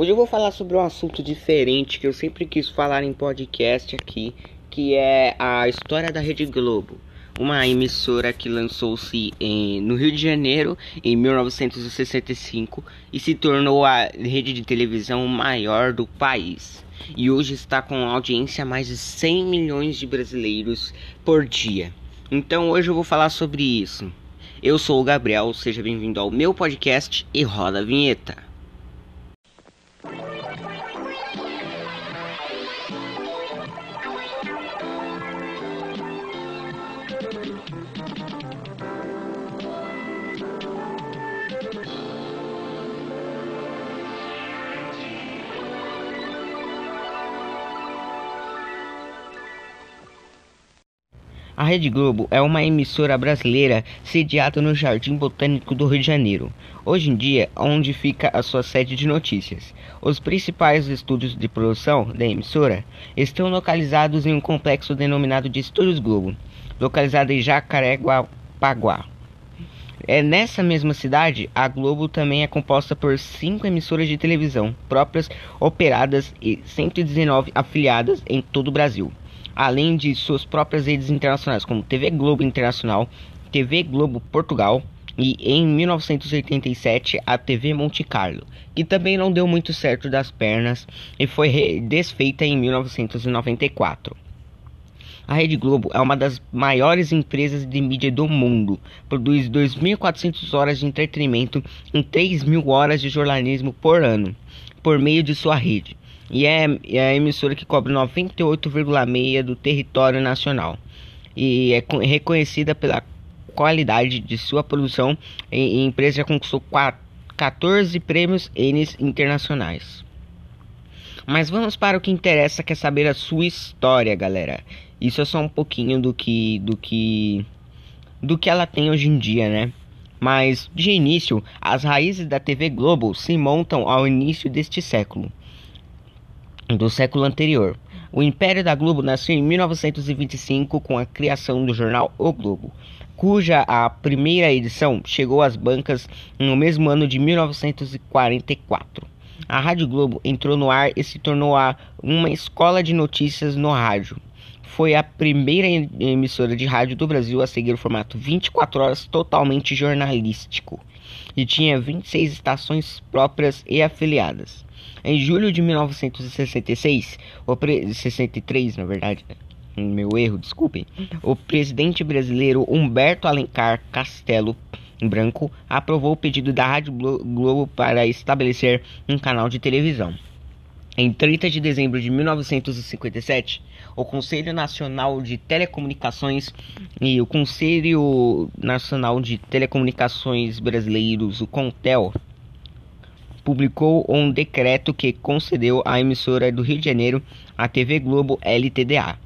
Hoje eu vou falar sobre um assunto diferente que eu sempre quis falar em podcast aqui, que é a história da Rede Globo, uma emissora que lançou-se no Rio de Janeiro em 1965 e se tornou a rede de televisão maior do país. E hoje está com audiência mais de 100 milhões de brasileiros por dia. Então hoje eu vou falar sobre isso. Eu sou o Gabriel, seja bem-vindo ao meu podcast e roda a vinheta. A Rede Globo é uma emissora brasileira sediada no Jardim Botânico do Rio de Janeiro, hoje em dia onde fica a sua sede de notícias. Os principais estúdios de produção da emissora estão localizados em um complexo denominado de Estúdios Globo, localizado em Jacareguapaguá. É nessa mesma cidade, a Globo também é composta por cinco emissoras de televisão próprias operadas e 119 afiliadas em todo o Brasil além de suas próprias redes internacionais, como TV Globo Internacional, TV Globo Portugal e, em 1987, a TV Monte Carlo, que também não deu muito certo das pernas e foi desfeita em 1994. A Rede Globo é uma das maiores empresas de mídia do mundo. Produz 2.400 horas de entretenimento e 3.000 horas de jornalismo por ano, por meio de sua rede e é, é a emissora que cobre 98,6% do território nacional e é reconhecida pela qualidade de sua produção e a empresa já conquistou 14 prêmios Emmys internacionais. Mas vamos para o que interessa, que é saber a sua história, galera. Isso é só um pouquinho do que do que do que ela tem hoje em dia, né? Mas de início, as raízes da TV Globo se montam ao início deste século do século anterior. O Império da Globo nasceu em 1925 com a criação do jornal O Globo, cuja a primeira edição chegou às bancas no mesmo ano de 1944. A Rádio Globo entrou no ar e se tornou uma escola de notícias no rádio. Foi a primeira emissora de rádio do Brasil a seguir o formato 24 horas totalmente jornalístico e tinha 26 estações próprias e afiliadas. Em julho de 1966, o pre... 63, na verdade, meu erro, desculpem. O presidente brasileiro Humberto Alencar Castelo Branco aprovou o pedido da Rádio Globo para estabelecer um canal de televisão. Em 30 de dezembro de 1957, o Conselho Nacional de Telecomunicações e o Conselho Nacional de Telecomunicações Brasileiros, o CONTEL, publicou um decreto que concedeu à emissora do Rio de Janeiro a TV Globo LTDA.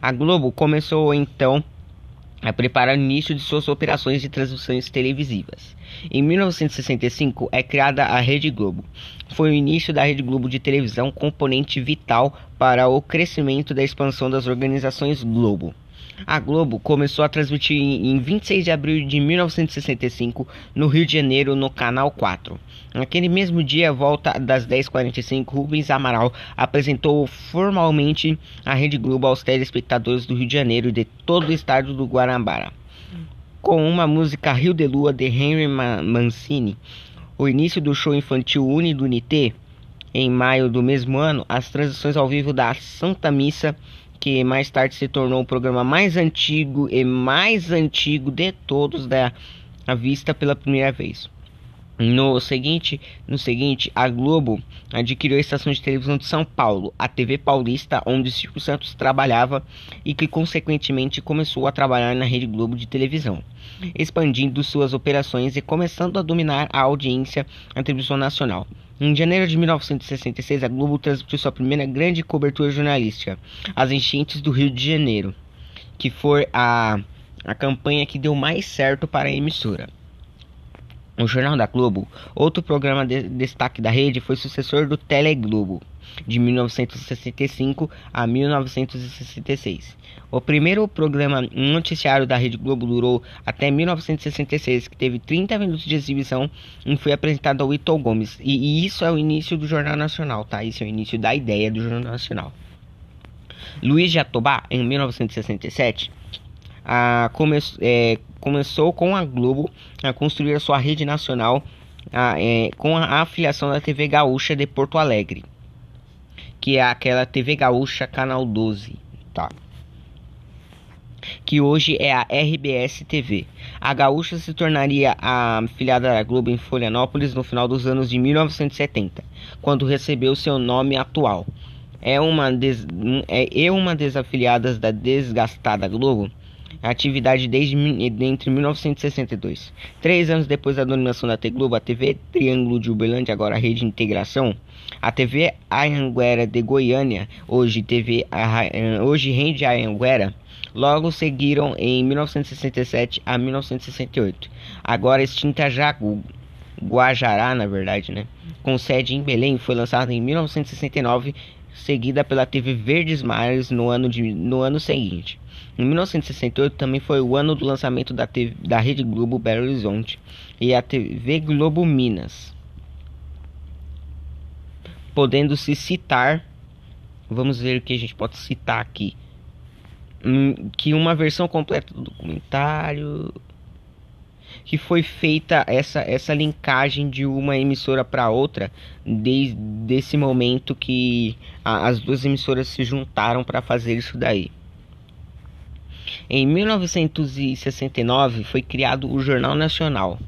A Globo começou então a preparar o início de suas operações de transmissões televisivas. Em 1965 é criada a Rede Globo. Foi o início da Rede Globo de televisão, componente vital para o crescimento da expansão das organizações Globo. A Globo começou a transmitir em 26 de abril de 1965 no Rio de Janeiro no Canal 4. Naquele mesmo dia, volta das 10h45, Rubens Amaral apresentou formalmente a Rede Globo aos telespectadores do Rio de Janeiro e de todo o estado do Guarambara. Com uma música Rio de Lua de Henry Mancini, o início do show infantil Uni do Unité, em maio do mesmo ano, as transições ao vivo da Santa Missa que mais tarde se tornou o programa mais antigo e mais antigo de todos da vista pela primeira vez. No seguinte, no seguinte, a Globo adquiriu a estação de televisão de São Paulo, a TV Paulista, onde Silvio Santos trabalhava e que consequentemente começou a trabalhar na Rede Globo de televisão, expandindo suas operações e começando a dominar a audiência na televisão nacional. Em janeiro de 1966, a Globo transmitiu sua primeira grande cobertura jornalística, as enchentes do Rio de Janeiro, que foi a, a campanha que deu mais certo para a emissora. O Jornal da Globo, outro programa de destaque da rede, foi sucessor do Teleglobo, de 1965 a 1966. O primeiro programa noticiário da Rede Globo durou até 1966, que teve 30 minutos de exibição e foi apresentado ao Ito Gomes. E, e isso é o início do Jornal Nacional, tá? Isso é o início da ideia do Jornal Nacional. Luiz Jatobá, em 1967, come, é, começou com a Globo a construir a sua rede nacional é, com a afiliação da TV Gaúcha de Porto Alegre, que é aquela TV Gaúcha Canal 12, tá? que hoje é a RBS TV. A Gaúcha se tornaria a afiliada da Globo em Florianópolis no final dos anos de 1970, quando recebeu seu nome atual. É uma, des... é uma das afiliadas da desgastada Globo atividade desde entre 1962. Três anos depois da dominação da TV Globo, a TV Triângulo de Uberlândia, agora Rede Integração, a TV Anhanguera de Goiânia, hoje TV hoje Rede Anhanguera, logo seguiram em 1967 a 1968. Agora extinta já Guajará, na verdade, né? Com sede em Belém, foi lançada em 1969, seguida pela TV Verdes Mares no ano, de, no ano seguinte. Em 1968 também foi o ano do lançamento da, TV, da Rede Globo Belo Horizonte e a TV Globo Minas. Podendo se citar, vamos ver o que a gente pode citar aqui. Hum, que uma versão completa do documentário que foi feita essa, essa linkagem de uma emissora para outra desde esse momento que a, as duas emissoras se juntaram para fazer isso daí. Em 1969 foi criado o Jornal Nacional.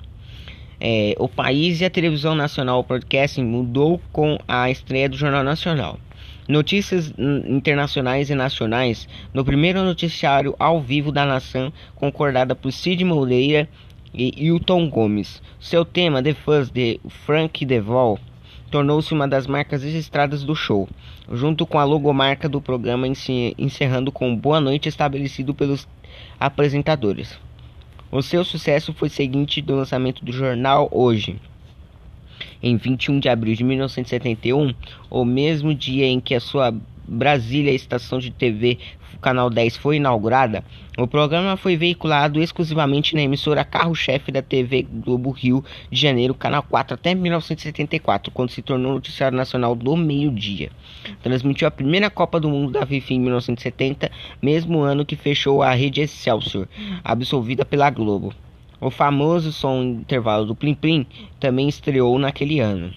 É, o país e a televisão nacional broadcasting mudou com a estreia do Jornal Nacional. Notícias internacionais e nacionais no primeiro noticiário ao vivo da nação, concordada por Cid Moreira e Hilton Gomes. Seu tema, The Fuzz de Frank DeVol, tornou-se uma das marcas registradas do show, junto com a logomarca do programa encerrando com Boa Noite estabelecido pelos apresentadores. O seu sucesso foi seguinte do lançamento do jornal Hoje. Em 21 de abril de 1971, o mesmo dia em que a sua Brasília Estação de TV Canal 10 foi inaugurada, o programa foi veiculado exclusivamente na emissora carro-chefe da TV Globo Rio de Janeiro, Canal 4, até 1974, quando se tornou noticiário nacional do meio-dia. Transmitiu a primeira Copa do Mundo da FIFA em 1970, mesmo ano que fechou a rede Excelsior, absolvida pela Globo. O famoso som intervalo do Plim Plim também estreou naquele ano.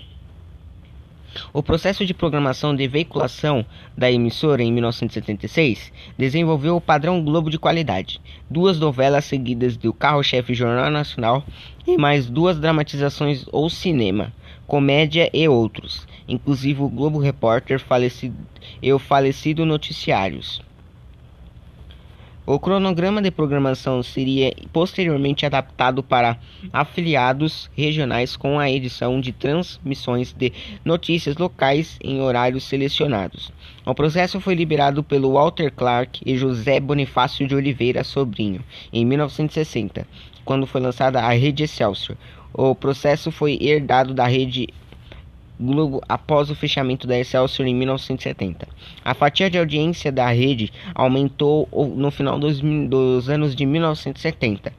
O processo de programação de veiculação da emissora em 1976 desenvolveu o padrão Globo de qualidade, duas novelas seguidas do carro-chefe Jornal Nacional e mais duas dramatizações ou cinema, comédia e outros, inclusive o Globo Repórter falecido, e o falecido Noticiários. O cronograma de programação seria posteriormente adaptado para afiliados regionais com a edição de transmissões de notícias locais em horários selecionados. O processo foi liberado pelo Walter Clark e José Bonifácio de Oliveira Sobrinho em 1960, quando foi lançada a Rede Excelsior. O processo foi herdado da rede Globo após o fechamento da Excelsior em 1970. A fatia de audiência da rede aumentou no final dos, dos anos de 1970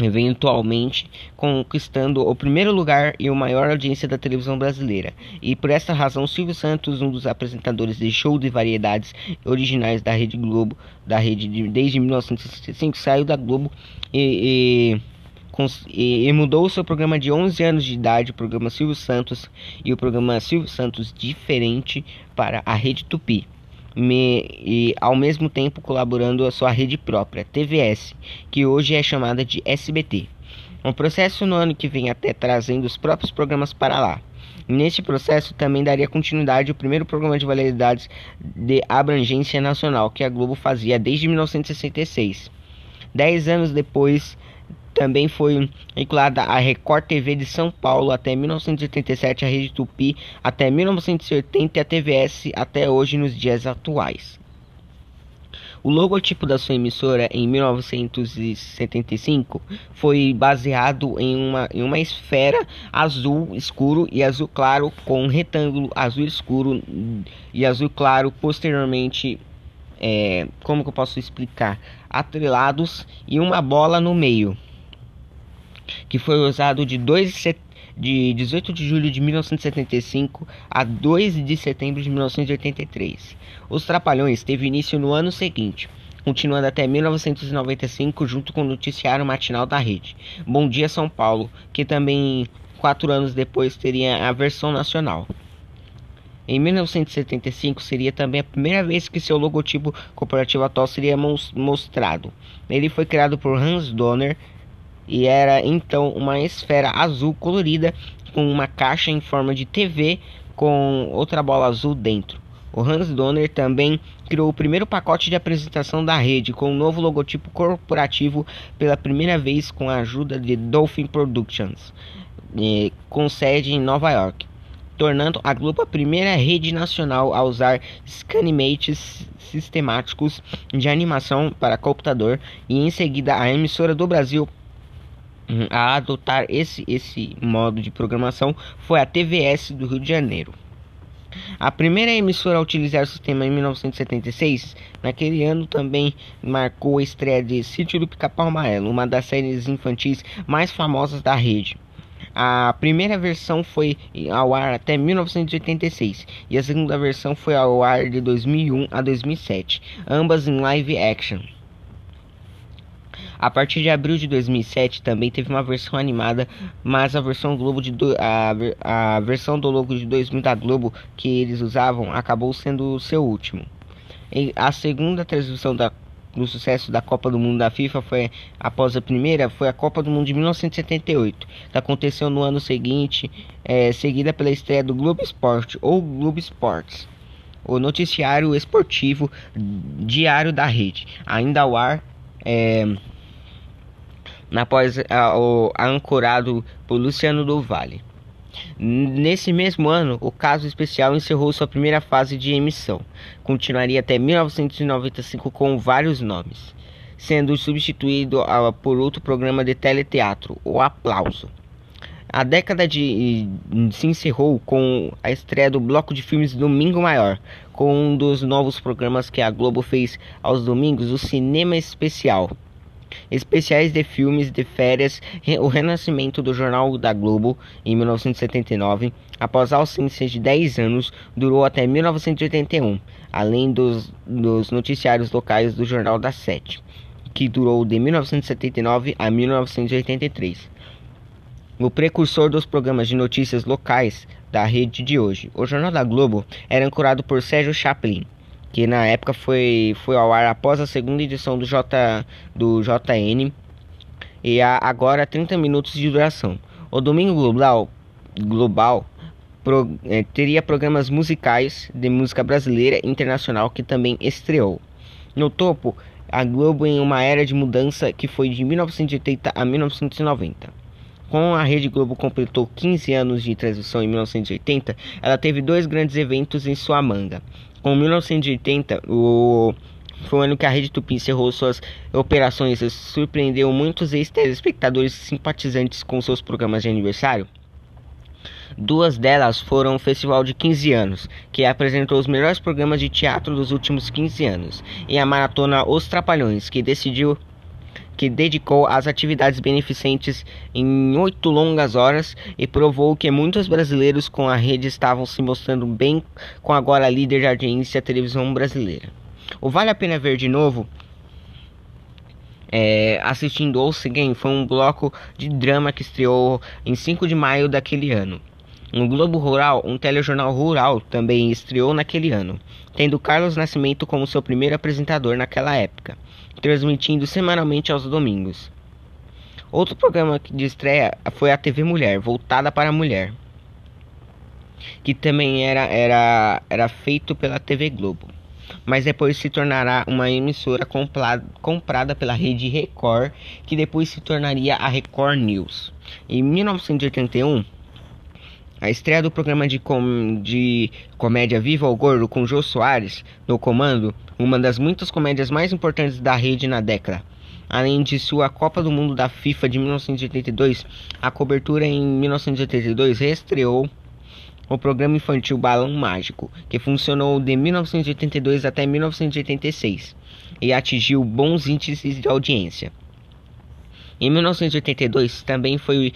eventualmente conquistando o primeiro lugar e o maior audiência da televisão brasileira. E por essa razão, Silvio Santos, um dos apresentadores de show de variedades originais da Rede Globo, da rede de, desde 1965, saiu da Globo e, e e, mudou o seu programa de 11 anos de idade, o programa Silvio Santos, e o programa Silvio Santos diferente para a Rede Tupi. Me, e ao mesmo tempo colaborando a sua rede própria, TVS, que hoje é chamada de SBT. Um processo no ano que vem até trazendo os próprios programas para lá. Neste processo também daria continuidade ao primeiro programa de validades de abrangência nacional que a Globo fazia desde 1966. Dez anos depois também foi vinculada à Record TV de São Paulo até 1987, a Rede Tupi até 1980 e a TVS até hoje nos dias atuais. O logotipo da sua emissora em 1975 foi baseado em uma, em uma esfera azul escuro e azul claro com um retângulo azul escuro e azul claro posteriormente é, como que eu posso explicar atrelados e uma bola no meio que foi usado de 2 de 18 de julho de 1975 a 2 de setembro de 1983. Os Trapalhões teve início no ano seguinte, continuando até 1995 junto com o noticiário matinal da rede. Bom Dia São Paulo, que também quatro anos depois teria a versão nacional. Em 1975 seria também a primeira vez que seu logotipo corporativo atual seria mostrado. Ele foi criado por Hans Donner e era então uma esfera azul colorida com uma caixa em forma de TV com outra bola azul dentro. O Hans Donner também criou o primeiro pacote de apresentação da rede com um novo logotipo corporativo pela primeira vez com a ajuda de Dolphin Productions, com sede em Nova York, tornando a Globo a primeira rede nacional a usar scanimates sistemáticos de animação para computador e em seguida a emissora do Brasil. A adotar esse, esse modo de programação foi a TVS do Rio de Janeiro. A primeira emissora a utilizar o sistema em 1976, naquele ano também marcou a estreia de Sítio do Pica-Pau Amarelo, uma das séries infantis mais famosas da rede. A primeira versão foi ao ar até 1986 e a segunda versão foi ao ar de 2001 a 2007, ambas em live action. A partir de abril de 2007 também teve uma versão animada, mas a versão Globo de do, a, a versão do logo de 2000 da Globo que eles usavam acabou sendo o seu último. E a segunda transmissão da do sucesso da Copa do Mundo da FIFA foi após a primeira foi a Copa do Mundo de 1978 que aconteceu no ano seguinte é, seguida pela estreia do Globo Esporte ou Globo Esportes o noticiário esportivo diário da rede ainda ao ar é, após a, o, ancorado por Luciano do Vale. Nesse mesmo ano, o caso especial encerrou sua primeira fase de emissão. Continuaria até 1995 com vários nomes, sendo substituído por outro programa de teleteatro, O Aplauso. A década de, se encerrou com a estreia do bloco de filmes Domingo Maior, com um dos novos programas que a Globo fez aos domingos, o Cinema Especial especiais de filmes de férias, o renascimento do Jornal da Globo em 1979, após ausência de 10 anos, durou até 1981, além dos, dos noticiários locais do Jornal da Sete, que durou de 1979 a 1983. O precursor dos programas de notícias locais da rede de hoje, o Jornal da Globo era ancorado por Sérgio Chaplin que na época foi, foi ao ar após a segunda edição do, J, do JN e agora 30 minutos de duração. O Domingo Global, Global pro, é, teria programas musicais de música brasileira e internacional que também estreou. No topo, a Globo em uma era de mudança que foi de 1980 a 1990. Com a Rede Globo completou 15 anos de transmissão em 1980, ela teve dois grandes eventos em sua manga. Com 1980, o foi o ano que a Rede Tupi encerrou suas operações e surpreendeu muitos ex-telespectadores simpatizantes com seus programas de aniversário. Duas delas foram o Festival de 15 anos, que apresentou os melhores programas de teatro dos últimos 15 anos, e a Maratona Os Trapalhões, que decidiu que dedicou às atividades beneficentes em oito longas horas e provou que muitos brasileiros com a rede estavam se mostrando bem com agora líder de audiência televisão brasileira. O Vale a Pena Ver de novo é, assistindo Ouça Again foi um bloco de drama que estreou em 5 de maio daquele ano. No Globo Rural, um telejornal rural também estreou naquele ano, tendo Carlos Nascimento como seu primeiro apresentador naquela época transmitindo semanalmente aos domingos. Outro programa de estreia foi a TV Mulher, voltada para a mulher, que também era, era, era feito pela TV Globo, mas depois se tornará uma emissora comprada, comprada pela rede Record, que depois se tornaria a Record News. Em 1981, A estreia do programa de, com, de comédia Viva o Gordo com Jô Soares no comando, uma das muitas comédias mais importantes da rede na década. Além de sua Copa do Mundo da FIFA de 1982, a cobertura em 1982 reestreou o programa infantil Balão Mágico, que funcionou de 1982 até 1986 e atingiu bons índices de audiência. Em 1982, também foi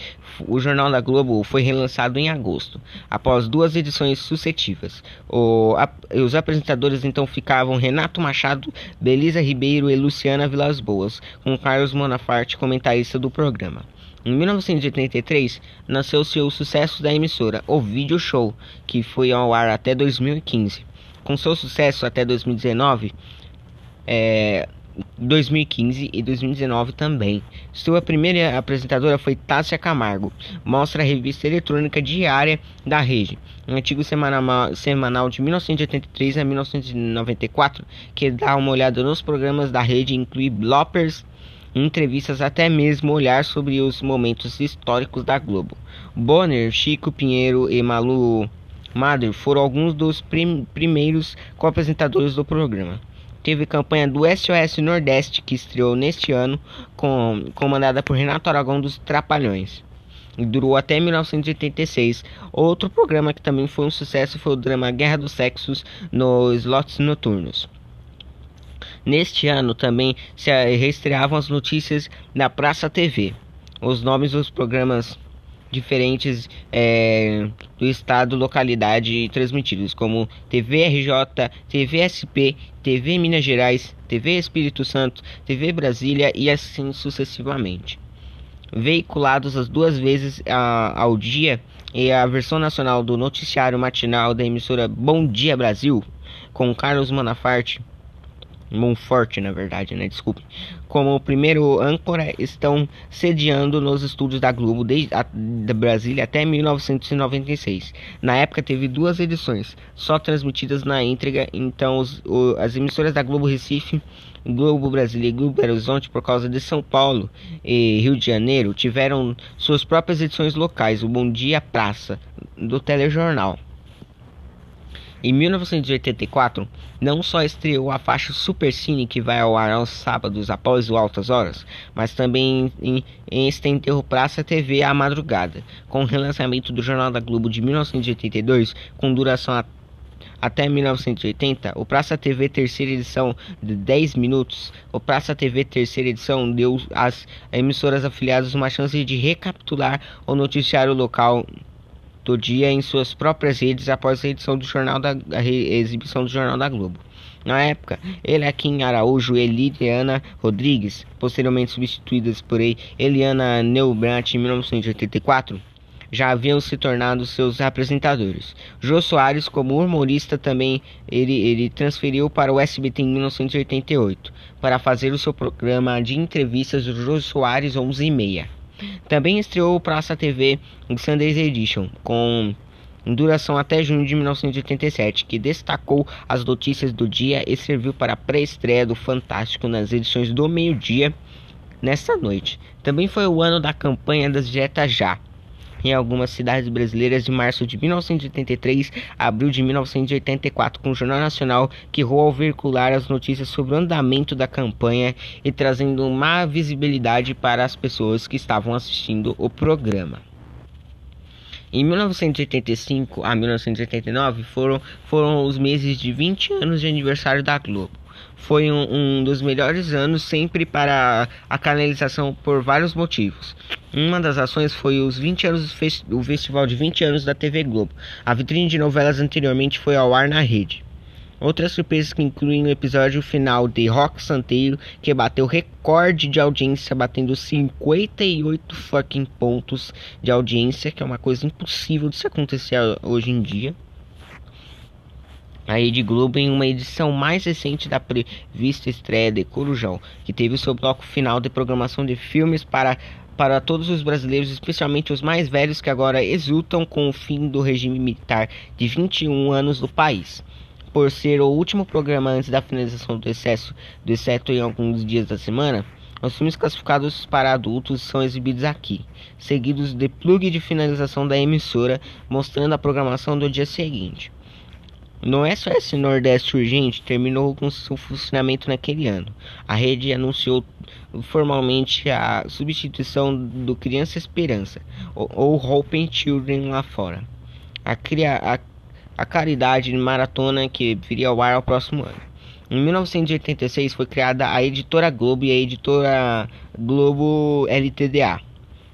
o Jornal da Globo foi relançado em agosto, após duas edições sucessivas. O, a, os apresentadores então ficavam Renato Machado, Belisa Ribeiro e Luciana Vilas Boas, com Carlos Monafarte comentarista do programa. Em 1983, nasceu seu sucesso da emissora, o Video Show, que foi ao ar até 2015. Com seu sucesso até 2019, é, 2015 e 2019 também. Sua primeira apresentadora foi Tássia Camargo. Mostra a revista eletrônica diária da rede, um antigo semanal, de 1983 a 1994, que dá uma olhada nos programas da rede, inclui bloppers, entrevistas, até mesmo olhar sobre os momentos históricos da Globo. Bonner, Chico Pinheiro e Malu Mader foram alguns dos prim primeiros co-apresentadores do programa teve campanha do SOS Nordeste que estreou neste ano, com, comandada por Renato Aragão dos Trapalhões. E durou até 1986. Outro programa que também foi um sucesso foi o drama Guerra dos Sexos nos slots noturnos. Neste ano também se reestreavam as notícias da Praça TV. Os nomes dos programas diferentes é, do estado, localidade transmitidos, como TV RJ, TV SP, TV Minas Gerais, TV Espírito Santo, TV Brasília e assim sucessivamente. Veiculados as duas vezes a, ao dia e a versão nacional do noticiário matinal da emissora Bom Dia Brasil, com Carlos Manafarte Monforte, na verdade, né? Desculpe. Como o primeiro âncora, estão sediando nos estúdios da Globo desde a, da Brasília até 1996. Na época teve duas edições, só transmitidas na íntegra. Então os, o, as emissoras da Globo Recife, Globo Brasília e Globo Horizonte, por causa de São Paulo e Rio de Janeiro, tiveram suas próprias edições locais. O Bom Dia Praça do telejornal. Em 1984, não só estreou a faixa Super Cine que vai ao ar aos sábados após o Altas Horas, mas também em, em estendeu Praça TV à madrugada, com o relançamento do Jornal da Globo de 1982, com duração a, até 1980, o Praça TV terceira edição de 10 minutos. O Praça TV terceira edição deu às emissoras afiliadas uma chance de recapitular o noticiário local do dia em suas próprias redes após a edição do jornal da a exibição do Jornal da Globo. Na época, Eliakim Araújo e Eliana Rodrigues, posteriormente substituídas por Eliana Neubrandt em 1984, já haviam se tornado seus apresentadores. Jô Soares, como humorista, também ele, ele transferiu para o SBT em 1988 para fazer o seu programa de entrevistas Jô Soares 11 e meia. Também estreou o Praça TV Sundays Edition, com duração até junho de 1987, que destacou as notícias do dia e serviu para a pré-estreia do Fantástico nas edições do meio-dia nesta noite. Também foi o ano da campanha das Diretas Já, em algumas cidades brasileiras de março de 1983 a abril de 1984, com o Jornal Nacional que errou ao veicular as notícias sobre o andamento da campanha e trazendo má visibilidade para as pessoas que estavam assistindo o programa. Em 1985 a 1989 foram, foram os meses de 20 anos de aniversário da Globo foi um, um, dos melhores anos sempre para a canalização por vários motivos. Uma das ações foi os 20 anos do festival de 20 anos da TV Globo. A vitrine de novelas anteriormente foi ao ar na rede. Outras surpresas que incluem o episódio final de Rock Santeiro, que bateu recorde de audiência, batendo 58 fucking pontos de audiência, que é uma coisa impossível de se acontecer hoje em dia a Rede Globo em uma edição mais recente da prevista estreia de Corujão, que teve seu bloco final de programação de filmes para para todos os brasileiros, especialmente os mais velhos que agora exultam com o fim do regime militar de 21 anos do país. Por ser o último programa antes da finalização do excesso, do exceto em alguns dias da semana, Os filmes classificados para adultos são exibidos aqui, seguidos de plug de finalização da emissora, mostrando a programação do dia seguinte. No SOS Nordeste Urgente terminou com seu funcionamento naquele ano. A rede anunciou formalmente a substituição do Criança Esperança, ou Hope Children lá fora. A, a, a caridade maratona que viria ao ar ao próximo ano. Em 1986 foi criada a Editora Globo e a Editora Globo LTDA,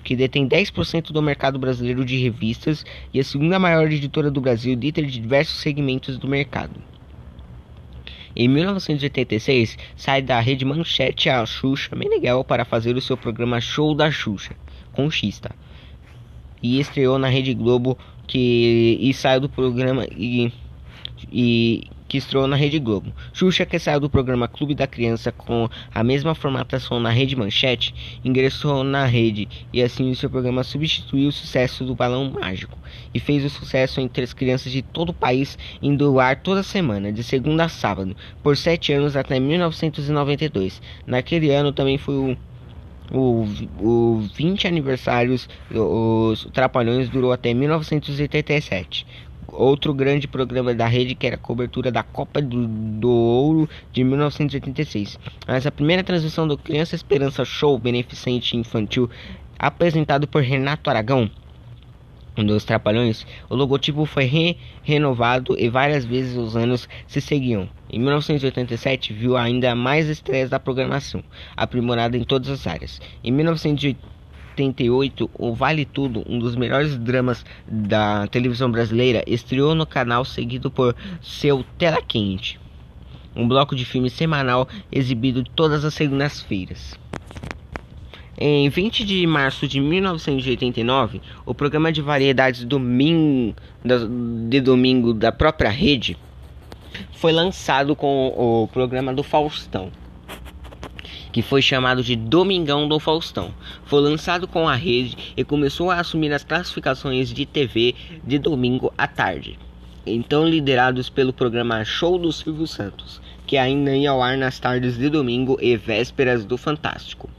que detém 10% do mercado brasileiro de revistas e a segunda maior editora do Brasil, líder de diversos segmentos do mercado. Em 1986, sai da rede Manchete a Xuxa Meneghel para fazer o seu programa Show da Xuxa, com Xista. E estreou na Rede Globo que e saiu do programa e, e que estreou na Rede Globo. Xuxa, que saiu do programa Clube da Criança com a mesma formatação na Rede Manchete, ingressou na rede e assim o seu programa substituiu o sucesso do Balão Mágico e fez o sucesso entre as crianças de todo o país, indo ao ar toda semana, de segunda a sábado, por sete anos até 1992. Naquele ano também foi o o, o 20 aniversários, os Trapalhões durou até 1987 outro grande programa da rede que era a cobertura da Copa do, do Ouro de 1986. Mas a primeira transmissão do Criança Esperança Show Beneficente Infantil, apresentado por Renato Aragão, um dos Trapalhões, o logotipo foi re renovado e várias vezes os anos se seguiam. Em 1987 viu ainda mais estreias da programação, aprimorada em todas as áreas. Em 1980 78, o Vale Tudo, um dos melhores dramas da televisão brasileira, estreou no canal seguido por Seu Tela Quente, um bloco de filme semanal exibido todas as segundas-feiras. Em 20 de março de 1989, o programa de variedades domingo, de domingo da própria rede foi lançado com o programa do Faustão que foi chamado de Domingão do Faustão. Foi lançado com a rede e começou a assumir as classificações de TV de domingo à tarde. Então liderados pelo programa Show do Silvio Santos, que ainda ia ao ar nas tardes de domingo e vésperas do Fantástico.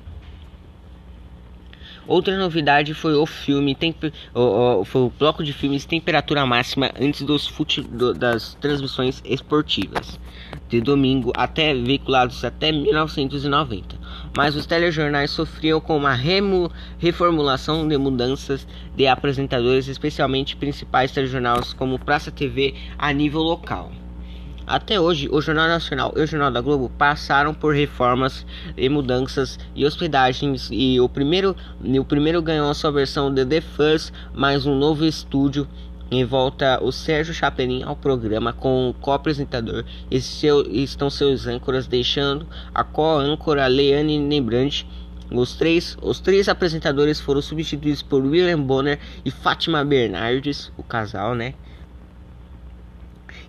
Outra novidade foi o filme, foi o bloco de filmes Temperatura Máxima antes dos das transmissões esportivas, de domingo até veiculados até 1990. Mas os telejornais sofriam com uma reformulação de mudanças de apresentadores, especialmente principais telejornais como Praça TV a nível local. Até hoje, o Jornal Nacional e o Jornal da Globo passaram por reformas e mudanças e hospedagens e o primeiro, o primeiro ganhou a sua versão de The Fuzz, mais um novo estúdio em volta o Sérgio Chapelin ao programa com o co-apresentador e seu, estão seus âncoras deixando a co-âncora Leane Nembrante os três, os três apresentadores foram substituídos por William Bonner e Fátima Bernardes, o casal, né?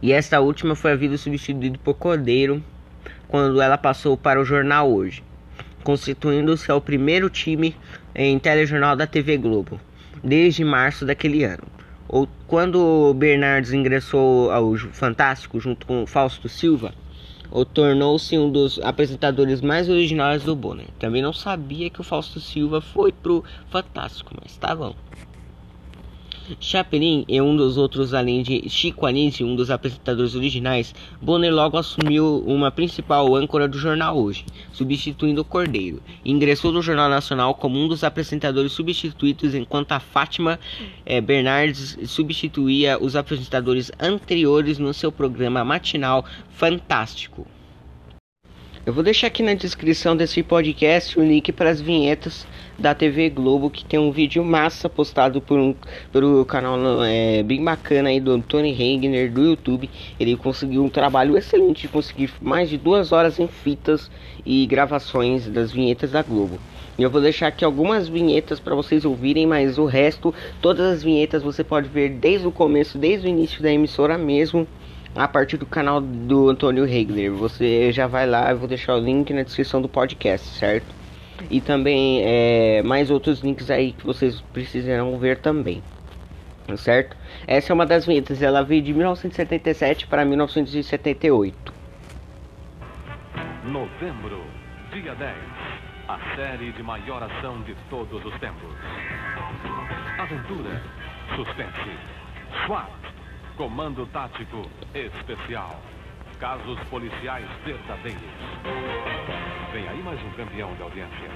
E esta última foi havido substituído por Cordeiro quando ela passou para o jornal hoje, constituindo-se ao primeiro time em telejornal da TV Globo desde março daquele ano. Ou quando Bernardes ingressou ao Fantástico junto com Fausto Silva, ou tornou-se um dos apresentadores mais originais do Bonner. Também não sabia que o Fausto Silva foi pro Fantástico, mas tá bom. Chapelin e um dos outros, além de Chico Anísio, um dos apresentadores originais, Bonner logo assumiu uma principal âncora do jornal hoje, substituindo Cordeiro. Ingressou no Jornal Nacional como um dos apresentadores substituídos, enquanto a Fátima eh, Bernardes substituía os apresentadores anteriores no seu programa matinal Fantástico. Eu vou deixar aqui na descrição desse podcast o link para as vinhetas da TV Globo, que tem um vídeo massa postado por um pelo canal é, bem bacana aí do Tony Regner do YouTube. Ele conseguiu um trabalho excelente de conseguir mais de duas horas em fitas e gravações das vinhetas da Globo. Eu vou deixar aqui algumas vinhetas para vocês ouvirem, mas o resto, todas as vinhetas você pode ver desde o começo, desde o início da emissora mesmo a partir do canal do Antônio Regler. Você já vai lá, eu vou deixar o link na descrição do podcast, certo? E também é, mais outros links aí que vocês precisarão ver também, certo? Essa é uma das vinhetas, ela veio de 1977 para 1978. Novembro, dia 10. A série de maior ação de todos os tempos. Aventura, suspense, SWAT, comando tático especial. Casos policiais verdadeiros. Vem campeão audiência.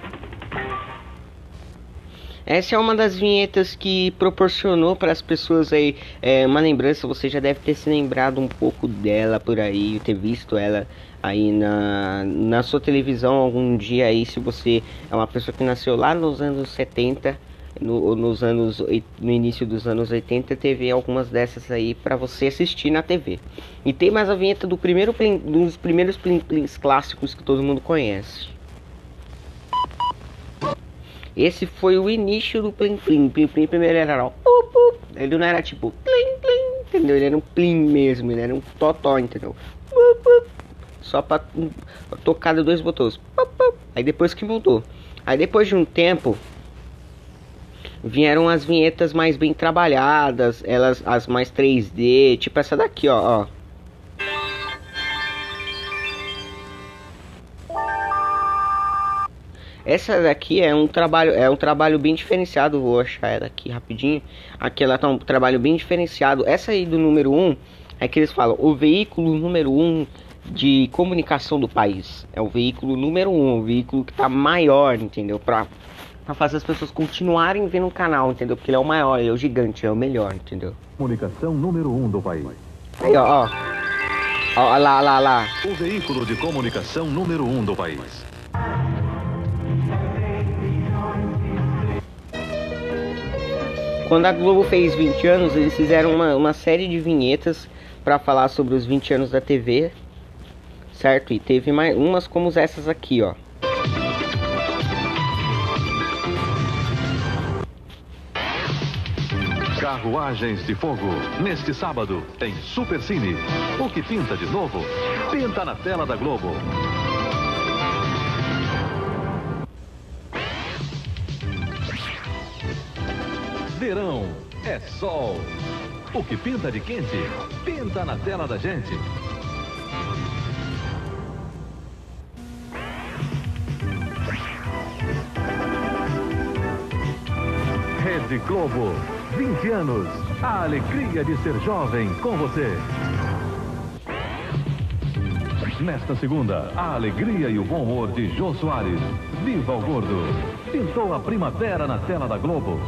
Essa é uma das vinhetas que proporcionou para as pessoas aí é, uma lembrança. Você já deve ter se lembrado um pouco dela por aí, ter visto ela aí na, na sua televisão algum dia aí. Se você é uma pessoa que nasceu lá nos anos 70, no, nos anos no início dos anos 80, teve algumas dessas aí para você assistir na TV. E tem mais a vinheta do primeiro dos primeiros plim, clássicos que todo mundo conhece. Esse foi o início do Plim Plim. Plim Plim primeiro era ó, Ele não era tipo Plim Plim, entendeu? Ele era um Plim mesmo, ele era um Totó, entendeu? Só pra tocar dois botões. Aí depois que mudou. Aí depois de um tempo, vieram as vinhetas mais bem trabalhadas, elas as mais 3D, tipo essa daqui, ó, ó. Essa daqui é um trabalho, é um trabalho bem diferenciado. Vou achar ela aqui rapidinho. Aqui ela tá um trabalho bem diferenciado. Essa aí do número 1 um, é que eles falam o veículo número 1 um de comunicação do país. É o veículo número 1, um, o veículo que tá maior, entendeu? Pra, pra fazer as pessoas continuarem vendo o canal, entendeu? Porque ele é o maior, ele é o gigante, é o melhor, entendeu? Comunicação número 1 um do país. Aí, ó, ó. Ó, lá, lá, lá. O veículo de comunicação número 1 um do país. Quando a Globo fez 20 anos, eles fizeram uma, uma série de vinhetas para falar sobre os 20 anos da TV, certo? E teve mais umas como essas aqui, ó. Carruagens de Fogo, neste sábado, em Super Cine. O que pinta de novo? Pinta na tela da Globo. Verão é sol. O que pinta de quente, pinta na tela da gente. Rede Globo, 20 anos. A alegria de ser jovem com você. Nesta segunda, a alegria e o bom humor de Jô Soares. Viva o Gordo! Pintou a primavera na tela da Globo.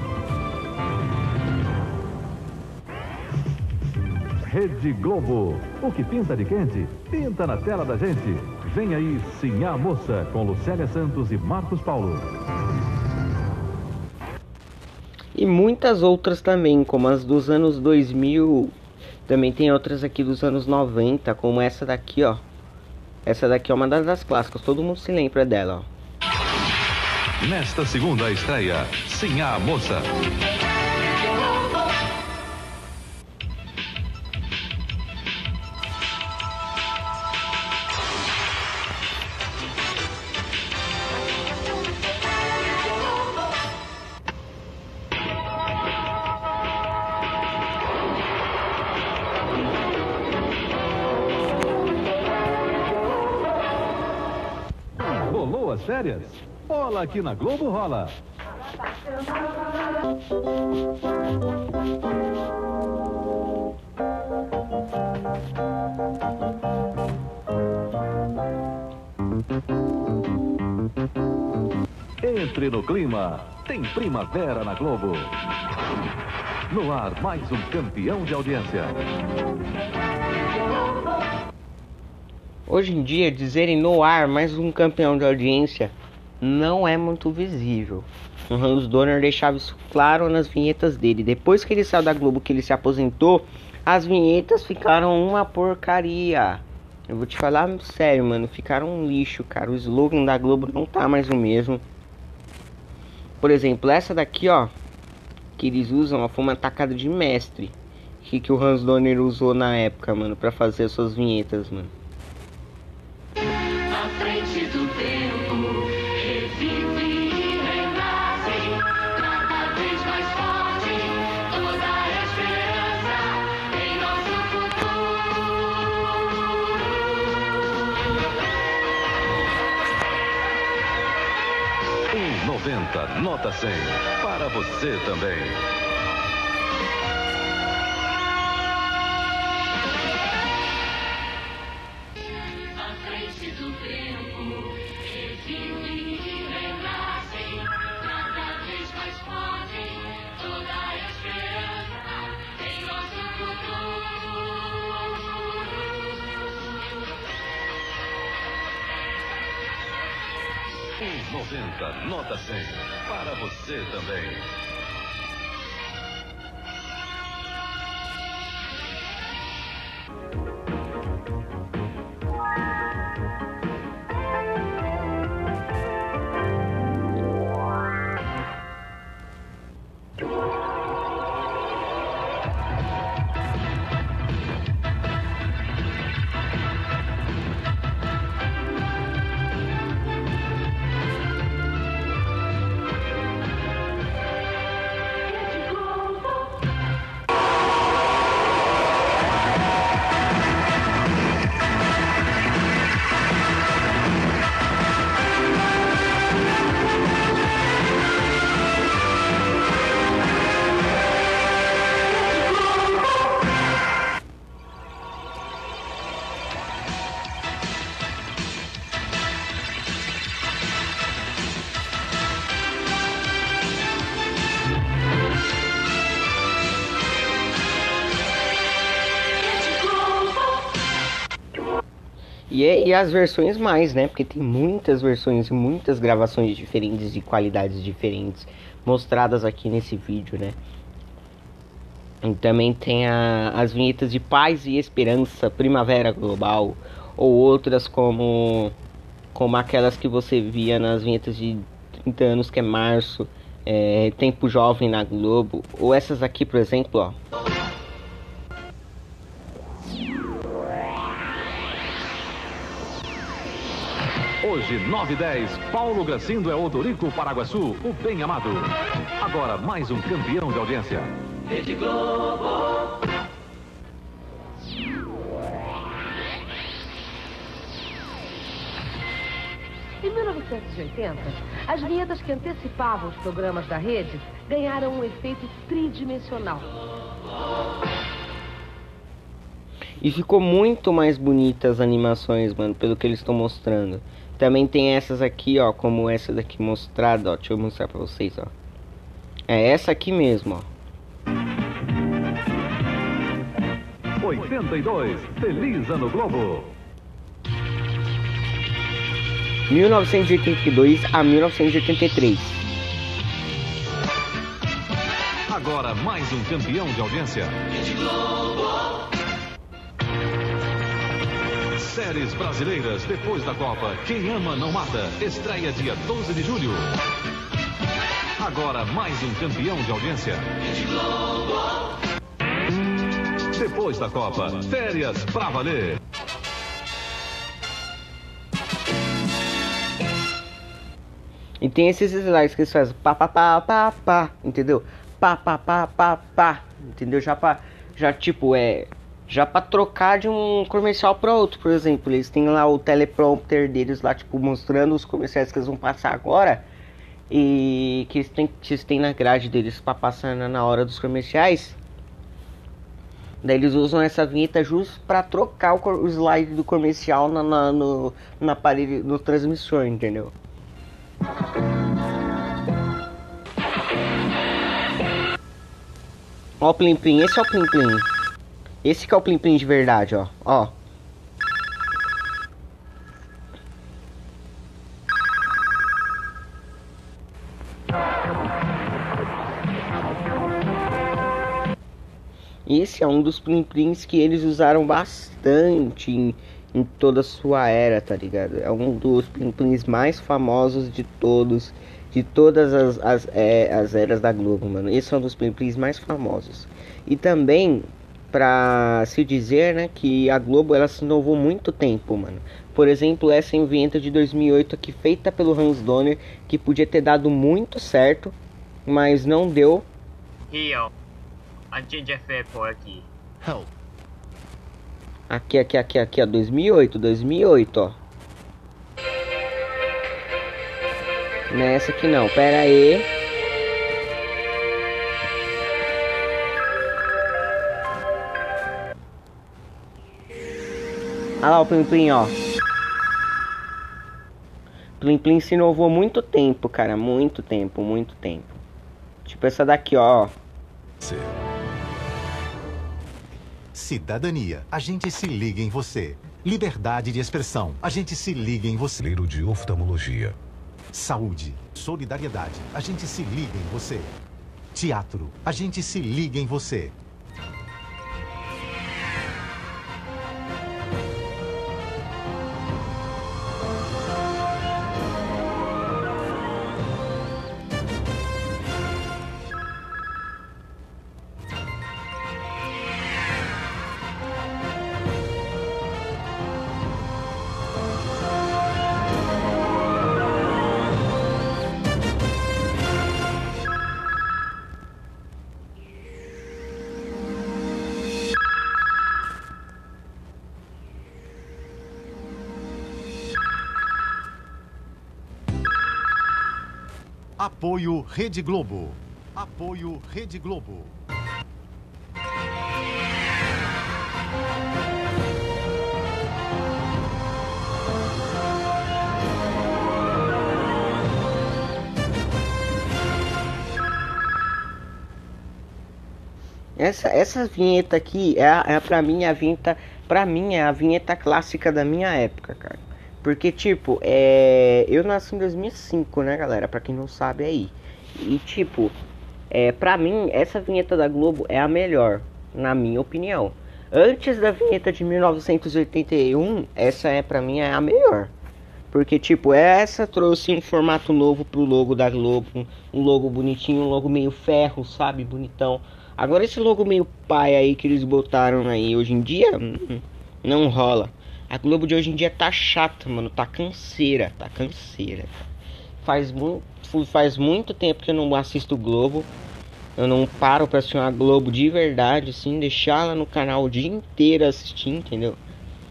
Rede Globo. O que pinta de quente, pinta na tela da gente. Vem aí Sim a Moça, com Lucélia Santos e Marcos Paulo. E muitas outras também, como as dos anos 2000. Também tem outras aqui dos anos 90, como essa daqui, ó. Essa daqui é uma das clássicas, todo mundo se lembra dela, ó. Nesta segunda estreia, Sim a Moça. Aqui na Globo rola. Entre no clima, tem primavera na Globo. No ar, mais um campeão de audiência. Hoje em dia, dizerem no ar mais um campeão de audiência não é muito visível. O Hans Donner deixava isso claro nas vinhetas dele. Depois que ele saiu da Globo, que ele se aposentou, as vinhetas ficaram uma porcaria. Eu vou te falar sério, mano, ficaram um lixo, cara. O slogan da Globo não tá mais o mesmo. Por exemplo, essa daqui, ó, que eles usam, foi uma tacada de mestre que, que o Hans Donner usou na época, mano, para fazer as suas vinhetas, mano. 90, nota 100. Para você também. E, é, e as versões mais, né? Porque tem muitas versões, muitas gravações diferentes de qualidades diferentes mostradas aqui nesse vídeo, né? E também tem a, as vinhetas de Paz e Esperança, Primavera Global, ou outras como como aquelas que você via nas vinhetas de 30 anos, que é Março, é, Tempo Jovem na Globo, ou essas aqui, por exemplo, ó. Hoje, 9 e 10, Paulo Gracindo é Odorico Paraguaçu, o bem amado. Agora, mais um campeão de audiência. Rede Globo. Em 1980, as vinhetas que antecipavam os programas da rede ganharam um efeito tridimensional. E ficou muito mais bonita as animações, mano, pelo que eles estão mostrando. Também tem essas aqui, ó, como essa daqui mostrada, ó. Deixa eu mostrar pra vocês, ó. É essa aqui mesmo, ó. 82, Feliz Ano Globo. 1982 a 1983. Agora, mais um campeão de audiência. Séries brasileiras depois da Copa. Quem ama não mata. Estreia dia 12 de julho. Agora mais um campeão de audiência. Depois da Copa, férias pra valer. E tem esses slides que eles fazem pá pá pá pá pá, entendeu? Pá pá pá pá pá, entendeu? Já pra, já tipo, é, já pra trocar de um comercial para outro, por exemplo. Eles têm lá o teleprompter deles lá, tipo, mostrando os comerciais que eles vão passar agora. E que eles têm, que eles têm na grade deles pra passar na, na hora dos comerciais. Daí eles usam essa vinheta justo para trocar o, o, slide do comercial na, na, no, na aparelho, no transmissor, entendeu? Ó o Plim Plim, esse é o Plim Plim. Esse que é o Plim Plim de verdade, ó. Ó. Esse é um dos Plim Plims que eles usaram bastante em, em toda a sua era, tá ligado? É um dos Plim Plims mais famosos de todos, de todas as, as, é, as eras da Globo, mano. Esse é um dos Plim Plims mais famosos. E também, pra se dizer, né, que a Globo, ela se inovou muito tempo, mano. Por exemplo, essa inventa de 2008 aqui, feita pelo Hans Donner, que podia ter dado muito certo, mas não deu. Rio, a gente é por aqui. Help. Aqui, aqui, aqui, aqui, ó, 2008, 2008, ó. Não é essa aqui não, pera aí. Olha lá o Plim Plim, ó. Plim Plim se inovou muito tempo, cara. Muito tempo, muito tempo. Tipo essa daqui, ó. Cidadania. A gente se liga em você. Liberdade de expressão. A gente se liga em você. Brasileiro de oftalmologia. Saúde. Solidariedade. A gente se liga em você. Teatro. A gente se liga em você. Rede Globo. Apoio Rede Globo. Essa, essa vinheta aqui é, é pra mim a vinheta. Pra mim é a vinheta clássica da minha época, cara. Porque, tipo, é. Eu nasci em 2005, né, galera? Pra quem não sabe aí. E, tipo, é, pra mim, essa vinheta da Globo é a melhor, na minha opinião. Antes da vinheta de 1981, essa é pra mim é a melhor. Porque, tipo, essa trouxe um formato novo pro logo da Globo. um- logo bonitinho, um logo meio ferro, sabe? Bonitão. Agora esse logo meio pai aí que eles botaram aí hoje em dia, hum, não rola. A Globo de hoje em dia tá chata, mano. Tá canseira, tá canseira. Faz, mu faz muito tempo que eu não assisto Globo. Eu não paro pra assistir uma Globo de verdade, assim, deixar ela no canal o dia inteiro assistir, entendeu?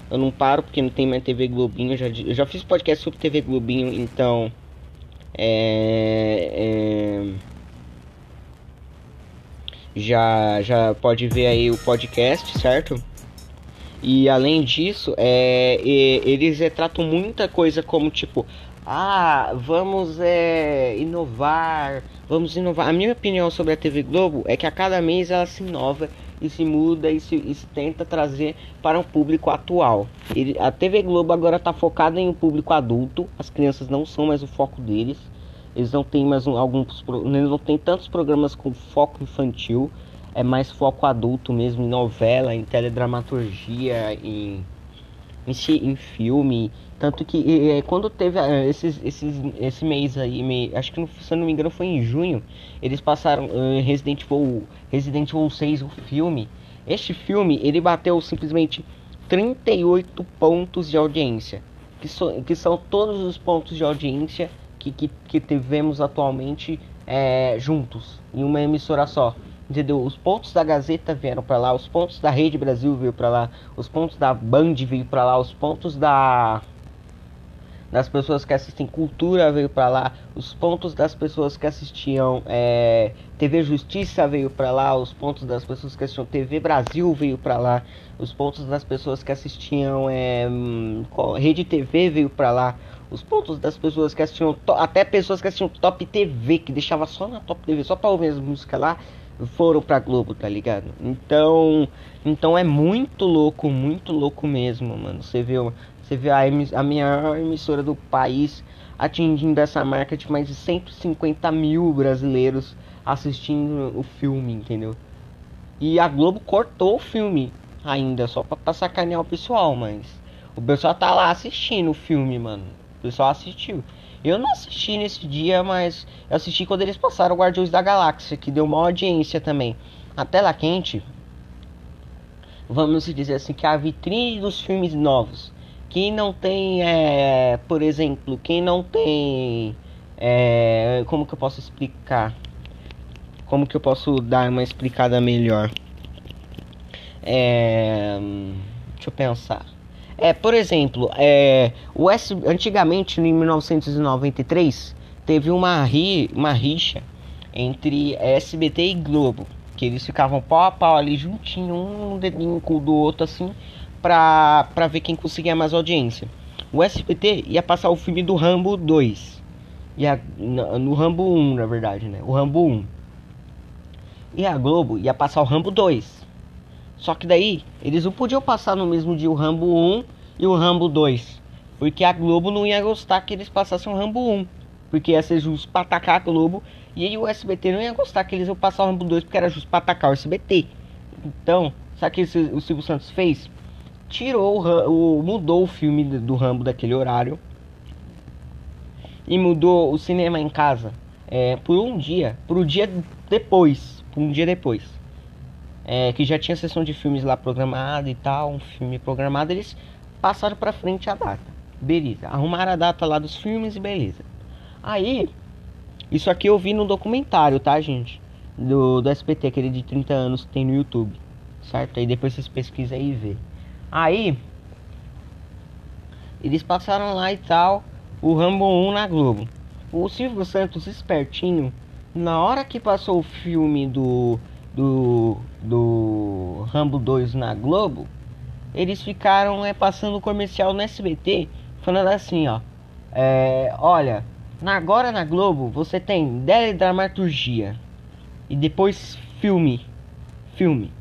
Eu não paro porque não tem mais TV Globinho. Eu já, eu já fiz podcast sobre TV Globinho, então. É. é já, já pode ver aí o podcast, certo? E além disso, é, e- eles retratam muita coisa como tipo, ah, vamos é, inovar, vamos inovar. A minha opinião sobre a TV Globo é que a cada mês ela se inova e se muda e se, e se tenta trazer para um público atual. Ele- a TV Globo agora está focada em um público adulto, as crianças não são mais o foco deles. Eles não têm mais um- alguns, eles não tem tantos programas com foco infantil, é mais foco adulto mesmo em novela, em teledramaturgia, em em, em filme, tanto que eh, quando teve eh, esses, esses, esse mês aí, me- acho que se eu não me engano foi em junho, eles passaram eh, Resident Evil, Resident Evil 6, o filme. Este filme ele bateu simplesmente 38 pontos de audiência, que, so, que são todos os pontos de audiência que, que, que tivemos atualmente eh, juntos em uma emissora só. Entendeu? Os pontos da Gazeta vieram pra lá, os pontos da Rede Brasil veio pra lá, os pontos da Band veio pra lá, os pontos da das pessoas que assistem cultura veio pra lá, os pontos das pessoas que assistiam é, TV Justiça veio pra lá, os pontos das pessoas que assistiam TV Brasil veio pra lá, os pontos das pessoas que assistiam é, Rede TV veio pra lá, os pontos das pessoas que assistiam até pessoas que assistiam Top TV que deixava só na Top TV só pra ouvir as músicas lá foram pra Globo, tá ligado? Então, então é muito louco, muito louco mesmo, mano. Você vê, você vê a, a maior emissora do país atingindo essa marca de mais de 150 mil brasileiros assistindo o filme, entendeu? E a Globo cortou o filme ainda, só pra, pra sacanear o pessoal, mas o pessoal tá lá assistindo o filme, mano. O pessoal assistiu. Eu não assisti nesse dia, mas eu assisti quando eles passaram Guardiões da Galáxia, que deu uma audiência também. A tela quente, vamos dizer assim, que é a vitrine dos filmes novos. Quem não tem, é, por exemplo, quem não tem, é, como que eu posso explicar? Como que eu posso dar uma explicada melhor? É, deixa eu pensar. É, por exemplo, é, o S, antigamente, em 1993, teve uma, ri, uma rixa entre SBT e Globo. Que eles ficavam pau a pau ali juntinho, um dedinho com o do outro assim, pra ver quem conseguia mais audiência. O SBT ia passar o filme do Rambo 2. Ia, no, no Rambo 1, na verdade, né? O Rambo 1. E a Globo ia passar o Rambo 2. Só que daí, eles não podiam passar no mesmo dia o Rambo 1 e o Rambo 2. Porque a Globo não ia gostar que eles passassem o Rambo 1. Porque ia ser justo pra atacar a Globo. E aí o SBT não ia gostar que eles iam passar o Rambo 2 porque era justo pra atacar o SBT. Então, sabe o que o Silvio Santos fez? Tirou o, mudou o filme do Rambo daquele horário. E mudou o cinema em casa é, por um dia. Por um dia depois. Por um dia depois. É, que já tinha sessão de filmes lá programada e tal. Um filme programado. Eles passaram pra frente a data. Beleza. Arrumaram a data lá dos filmes e beleza. Aí, isso aqui eu vi no documentário, tá, gente? Do, do SPT, aquele de 30 anos que tem no YouTube. Certo? Aí depois vocês pesquisam aí e vê. Aí, eles passaram lá e tal, o Rambo 1 na Globo. O Silvio Santos, espertinho, na hora que passou o filme do, do, do Rambo 2 na Globo, eles ficaram é, passando o comercial no SBT, falando assim, ó. É, olha, agora na Globo você tem dramaturgia e depois filme. Filme.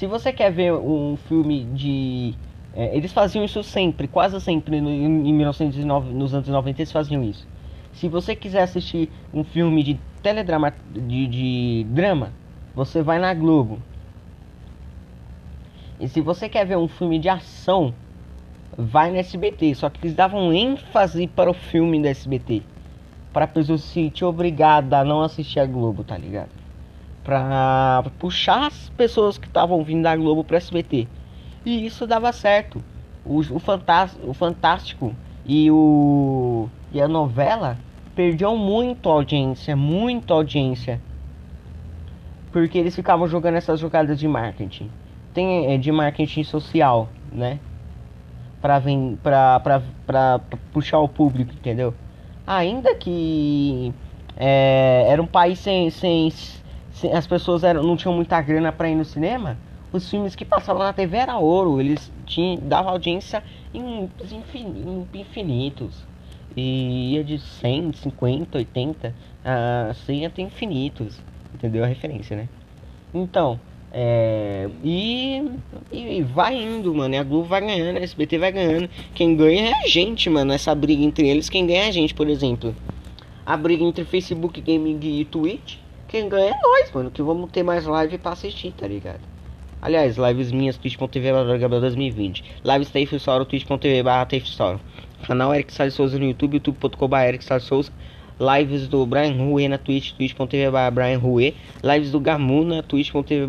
Se você quer ver um filme de. É, eles faziam isso sempre, quase sempre no, em 1909, nos anos 90 eles faziam isso. Se você quiser assistir um filme de teledrama, de, de drama, você vai na Globo. E se você quer ver um filme de ação, vai no SBT. Só que eles davam ênfase para o filme do SBT pra pessoa se sentir obrigada a não assistir a Globo, tá ligado? Pra puxar as pessoas que estavam vindo da Globo pro SBT. E isso dava certo. O, o, Fantástico, o Fantástico e o e a novela perdiam muito audiência, muita audiência. Porque eles ficavam jogando essas jogadas de marketing. Tem é, de marketing social, né? Pra, vem, pra, pra, pra, pra puxar o público, entendeu? ainda que é, era um país sem, sem, as pessoas eram, não tinham muita grana para ir no cinema, os filmes que passavam na TV era ouro, eles tinham dava audiência em infinitos. E ia de 100, 50, 80 a 100 até infinitos. Entendeu a referência, né? Então, é, e, e vai indo, mano. E a Globo vai ganhando, a SBT vai ganhando. Quem ganha é a gente, mano. Essa briga entre eles, quem ganha é a gente, por exemplo. A briga entre Facebook Gaming e Twitch, quem ganha é nós, mano. Que vamos ter mais live pra assistir, tá ligado? Aliás, lives minhas, twitch.tv Gabriel 2020. Lives Tafe twitch.tv barra Canal Eric Salles Souza no YouTube, youtube.com Eric Salles Souza lives do Brian Rue na Twitch, twitch.tv Brian Rue, lives do Gamuna, twitch.tv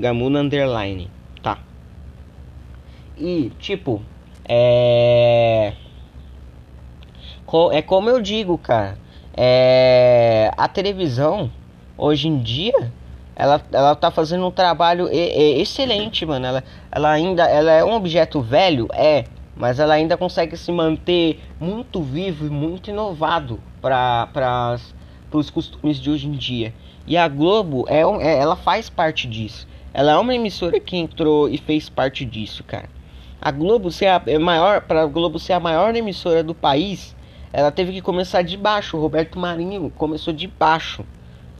Gamuna Underline, tá? E, tipo, é... É como eu digo, cara, é... A televisão, hoje em dia, ela, ela tá fazendo um trabalho excelente, mano, ela, ela ainda, ela é um objeto velho, é, mas ela ainda consegue se manter muito vivo e muito inovado para os costumes de hoje em dia. E a Globo é, é, ela faz parte disso. Ela é uma emissora que entrou e fez parte disso, cara. A Globo ser a é maior, para a Globo ser a maior emissora do país, ela teve que começar de baixo. O Roberto Marinho começou de baixo,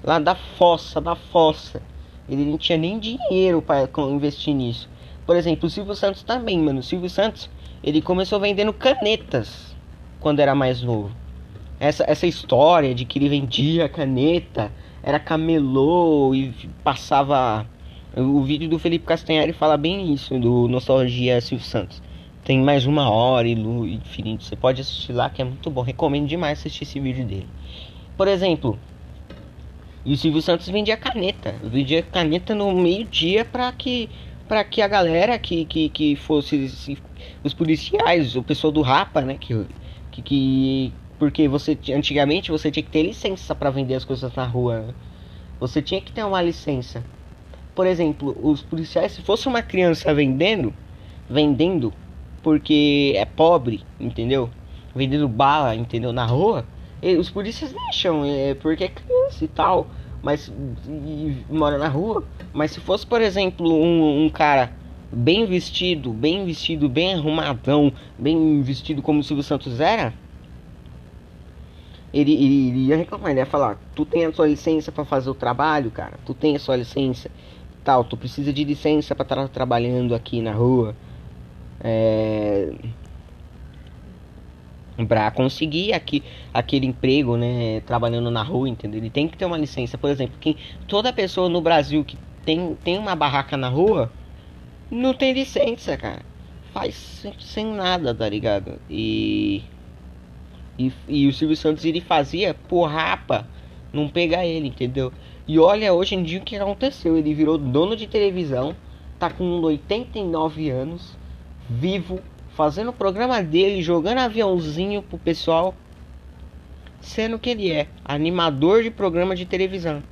lá da fossa, da fossa. Ele não tinha nem dinheiro para investir nisso. Por exemplo, o Silvio Santos também, mano. O Silvio Santos ele começou vendendo canetas quando era mais novo. Essa, essa história de que ele vendia caneta, era camelô e passava. O vídeo do Felipe Castanhari fala bem isso, do Nostalgia Silvio Santos. Tem mais uma hora e infinito. Você pode assistir lá que é muito bom. Recomendo demais assistir esse vídeo dele. Por exemplo, e o Silvio Santos vendia caneta. Vendia caneta no meio-dia para que para que a galera que, que, que fosse se, os policiais, o pessoal do Rapa, né, que, que, que porque você antigamente você tinha que ter licença para vender as coisas na rua. Né? Você tinha que ter uma licença. Por exemplo, os policiais, se fosse uma criança vendendo, vendendo porque é pobre, entendeu? Vendendo bala, entendeu? Na rua, Os polícias deixam, é, porque é criança e tal. Mas e, mora na rua. Mas se fosse, por exemplo, um, um cara bem vestido, bem vestido, bem arrumadão, bem vestido como o Silvio Santos era, ele, ele, ele ia reclamar, ele ia falar, tu tem a sua licença para fazer o trabalho, cara, tu tem a sua licença, tal, tu precisa de licença para estar trabalhando aqui na rua, é... para conseguir aqui, aquele emprego, né, trabalhando na rua, entendeu? Ele tem que ter uma licença, por exemplo, quem, toda pessoa no Brasil que tem, tem uma barraca na rua, não tem licença, cara. Faz sem, sem nada, tá ligado? E, e. E o Silvio Santos ele fazia por rapa não pegar ele, entendeu? E olha hoje em dia o que aconteceu. Ele virou dono de televisão, tá com 89 anos, vivo, fazendo o programa dele, jogando aviãozinho pro pessoal. Sendo que ele é animador de programa de televisão.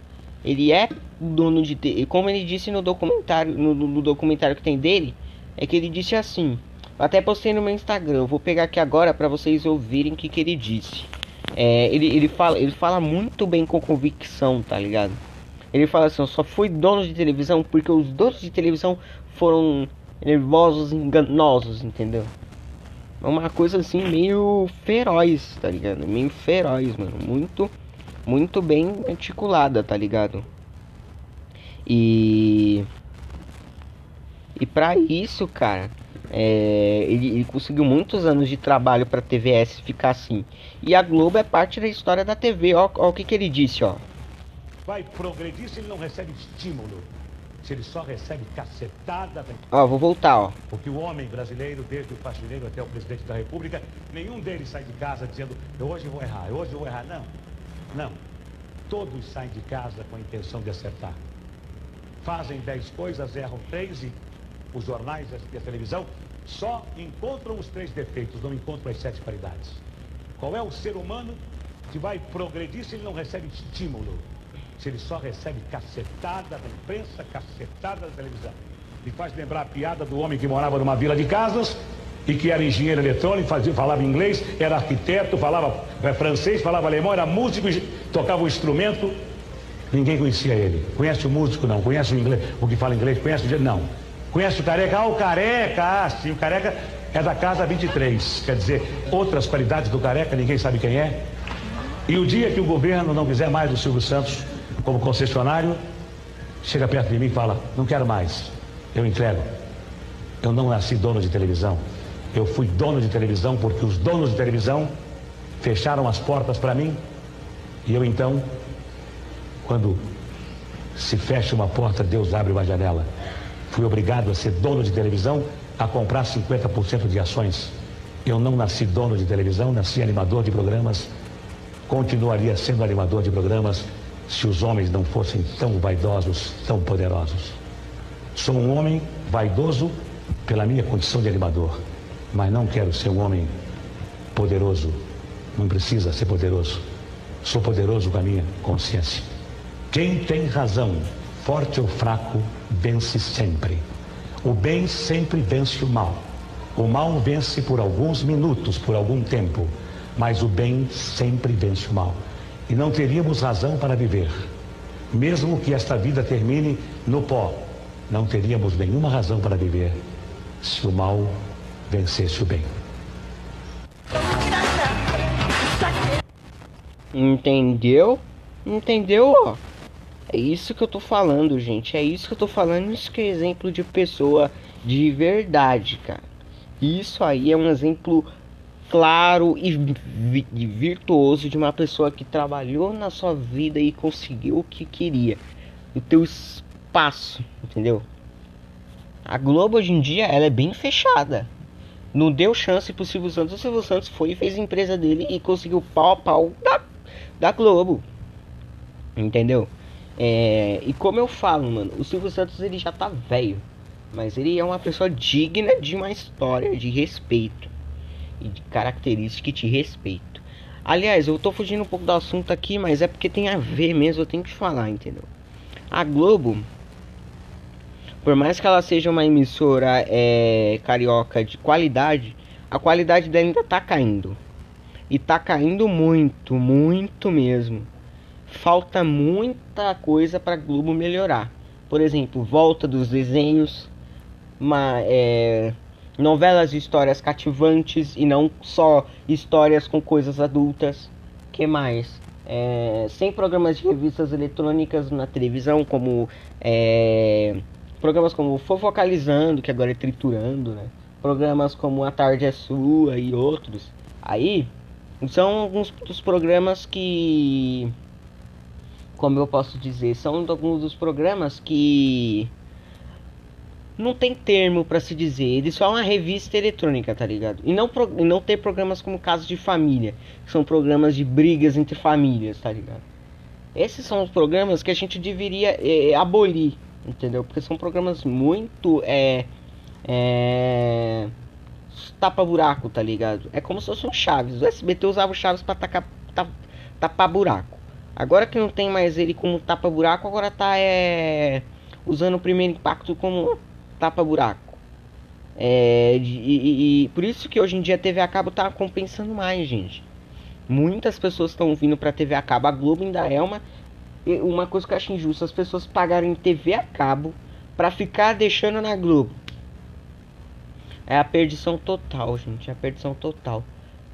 Ele é dono de. Como ele disse no documentário, no, no, documentário que tem dele, é que ele disse assim. Até postei no meu Instagram. vou pegar aqui agora para vocês ouvirem o que, que ele disse. É, ele, ele, fala, ele fala muito bem com convicção, tá ligado? Ele fala assim: eu só fui dono de televisão porque os donos de televisão foram nervosos, enganosos, entendeu? É uma coisa assim meio feroz, tá ligado? Meio feroz, mano. Muito muito bem articulada, tá ligado? E e para isso, cara, é, ele, ele, conseguiu muitos anos de trabalho para TVS ficar assim. E a Globo é parte da história da TV. Ó, ó o que, que ele disse, ó. Vai progredir se ele não recebe estímulo. Se ele só recebe cacetada. Ó, vou voltar, ó. Porque o homem brasileiro, desde o faxineiro até o presidente da república, nenhum deles sai de casa dizendo, eu hoje vou errar, eu hoje vou errar. Não. Não. Todos saem de casa com a intenção de acertar. Fazem dez coisas, erram três e os jornais e a televisão só encontram os três defeitos, não encontram as sete qualidades. Qual é o ser humano que vai progredir se ele não recebe estímulo? Se ele só recebe cacetada da imprensa, cacetada da televisão. Me faz lembrar a piada do homem que morava numa vila de casas e que era engenheiro eletrônico, fazia, falava inglês, era arquiteto, falava é, francês, falava alemão, era músico, tocava um instrumento. Ninguém conhecia ele. Conhece o músico? Não. Conhece o inglês? O que fala inglês? Conhece o Não. Conhece o careca? Ah, o careca! Ah, sim, o careca é da casa 23. Quer dizer, outras qualidades do careca, ninguém sabe quem é. E o dia que o governo não quiser mais do Silvio Santos como concessionário, chega perto de mim e fala: Não quero mais. Eu entrego. Eu não nasci dono de televisão. Eu fui dono de televisão porque os donos de televisão fecharam as portas para mim. E eu então, quando se fecha uma porta, Deus abre uma janela. Fui obrigado a ser dono de televisão, a comprar 50% de ações. Eu não nasci dono de televisão, nasci animador de programas. Continuaria sendo animador de programas se os homens não fossem tão vaidosos, tão poderosos. Sou um homem vaidoso pela minha condição de animador mas não quero ser um homem poderoso. Não precisa ser poderoso. Sou poderoso com a minha consciência. Quem tem razão, forte ou fraco, vence sempre. O bem sempre vence o mal. O mal vence por alguns minutos, por algum tempo, mas o bem sempre vence o mal. E não teríamos razão para viver. Mesmo que esta vida termine no pó, não teríamos nenhuma razão para viver se o mal vencesse o bem. Entendeu? Entendeu? É isso que eu tô falando, gente. É isso que eu tô falando. Isso que é exemplo de pessoa de verdade, cara. Isso aí é um exemplo claro e vi virtuoso de uma pessoa que trabalhou na sua vida e conseguiu o que queria. O teu espaço, entendeu? A Globo hoje em dia ela é bem fechada não deu chance pro Silvio Santos. O Silvio Santos foi e fez a empresa dele e conseguiu pau a pau da, da Globo. Entendeu? É, e como eu falo, mano, o Silvio Santos ele já tá velho. Mas ele é uma pessoa digna de uma história de respeito. E de característica de respeito. Aliás, eu tô fugindo um pouco do assunto aqui, mas é porque tem a ver mesmo, eu tenho que falar, entendeu? A Globo por mais que ela seja uma emissora é, carioca de qualidade, a qualidade dela ainda tá caindo. E tá caindo muito, muito mesmo. Falta muita coisa para Globo melhorar. Por exemplo, volta dos desenhos, uma, é, novelas de histórias cativantes e não só histórias com coisas adultas. Que mais? É, sem programas de revistas eletrônicas na televisão, como é, programas como Fofocalizando, que agora é Triturando, né? Programas como A Tarde é Sua e outros. Aí são alguns dos programas que, como eu posso dizer, são alguns dos programas que não tem termo para se dizer. Eles são uma revista eletrônica, tá ligado? E não, e não ter programas como Casos de Família, que são programas de brigas entre famílias, tá ligado? Esses são os programas que a gente deveria é, abolir, entendeu? Porque são programas muito é, é tapa buraco, tá ligado? É como se fosse um Chaves. O SBT usava Chaves para tacar tapar buraco. Agora que não tem mais ele como tapa buraco, agora tá é usando o primeiro impacto como tapa-buraco. É, e, e, por isso que hoje em dia a TV a cabo tá compensando mais, gente. Muitas pessoas estão vindo pra TV a cabo. A Globo ainda é uma, uma coisa que eu acho injusta. As pessoas pagarem TV a cabo pra ficar deixando na Globo. É a perdição total, gente. É a perdição total.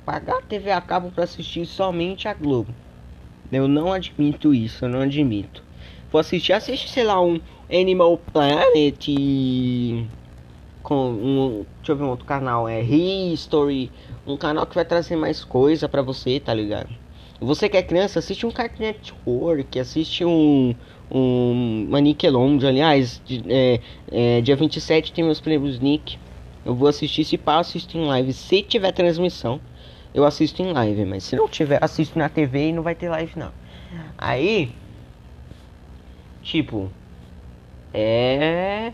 Pagar TV a cabo pra assistir somente a Globo. Eu não admito isso, eu não admito. Vou assistir, assiste, sei lá, um Animal Planet com um, deixa eu ver um outro canal, é History, um canal que vai trazer mais coisa para você, tá ligado? Você que é criança, assiste um Cartoon Network, assiste um um uma aliás, é, é, dia 27 tem meus prêmios Nick. Eu vou assistir se pá, assisto em live. Se tiver transmissão, eu assisto em live, mas se não tiver, assisto na TV e não vai ter live não. Aí, tipo, é.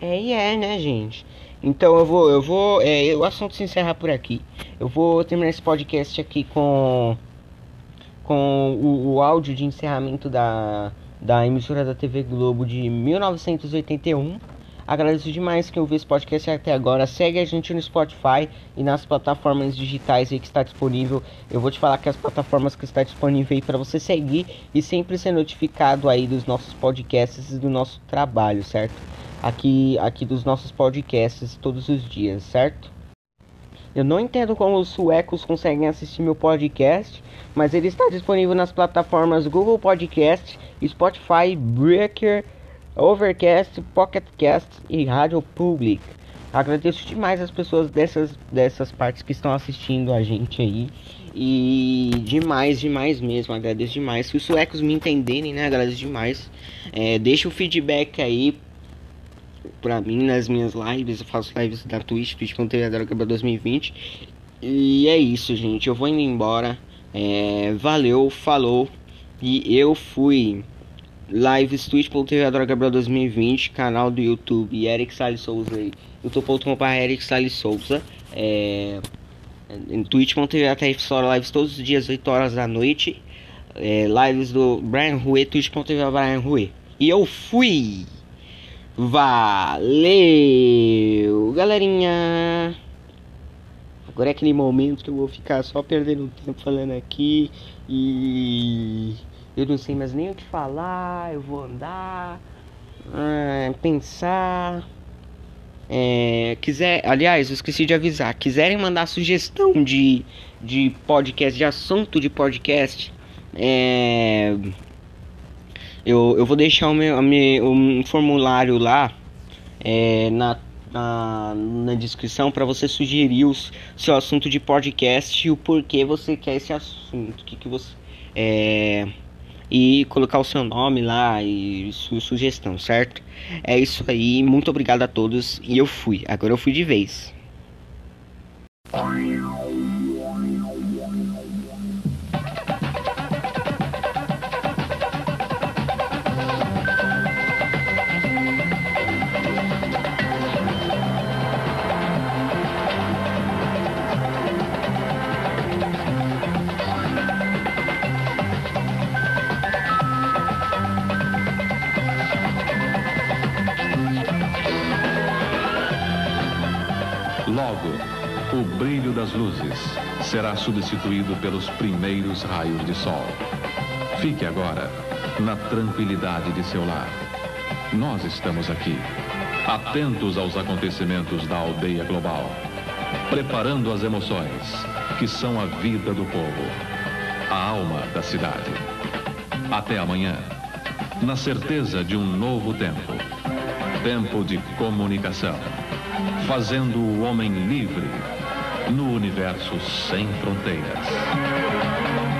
É e é, né, gente? Então eu vou, eu vou, é, o assunto se encerra por aqui. Eu vou terminar esse podcast aqui com com o, o áudio de encerramento da da emissora da TV Globo de 1981. Agradeço demais quem ouviu esse podcast até agora. Segue a gente no Spotify e nas plataformas digitais aí que está disponível. Eu vou te falar que as plataformas que está disponível aí para você seguir e sempre ser notificado aí dos nossos podcasts e do nosso trabalho, certo? Aqui, aqui dos nossos podcasts todos os dias, certo? Eu não entendo como os suecos conseguem assistir meu podcast, mas ele está disponível nas plataformas Google Podcast, Spotify, Breaker Overcast, Pocketcast e Rádio Public. Agradeço demais as pessoas dessas, dessas partes que estão assistindo a gente aí. E demais, demais mesmo. Agradeço demais. Se os suecos me entenderem, né? Agradeço demais. É, deixa o feedback aí pra mim nas minhas lives. Eu faço lives da Twitch, twitch.tv Droga 2020. E é isso, gente. Eu vou indo embora. É, valeu, falou. E eu fui lives twitch.tv Adora Gabriel 2020, canal do YouTube Eric Salles Souza youtube.com.br Eric Salles Souza, é, em twitch.tv até lives todos os dias 8 horas da noite, é, lives do Brian Rue, twitch.tv Brian Rue. E eu fui! Valeu, galerinha! Agora é aquele momento que eu vou ficar só perdendo tempo falando aqui e eu não sei mais nem o que falar, eu vou andar, ah, pensar. É, quiser, aliás, eu esqueci de avisar. Quiserem mandar sugestão de, de podcast, de assunto de podcast, é, eu, eu vou deixar o meu, meu um formulário lá é, na, na, na, descrição para você sugerir o seu assunto de podcast e o porquê você quer esse assunto. Que que você é, e colocar o seu nome lá e sua sugestão, certo? É isso aí, muito obrigado a todos e eu fui. Agora eu fui de vez. Será substituído pelos primeiros raios de sol. Fique agora na tranquilidade de seu lar. Nós estamos aqui, atentos aos acontecimentos da aldeia global, preparando as emoções que são a vida do povo, a alma da cidade. Até amanhã, na certeza de um novo tempo tempo de comunicação, fazendo o homem livre no universo sem fronteiras.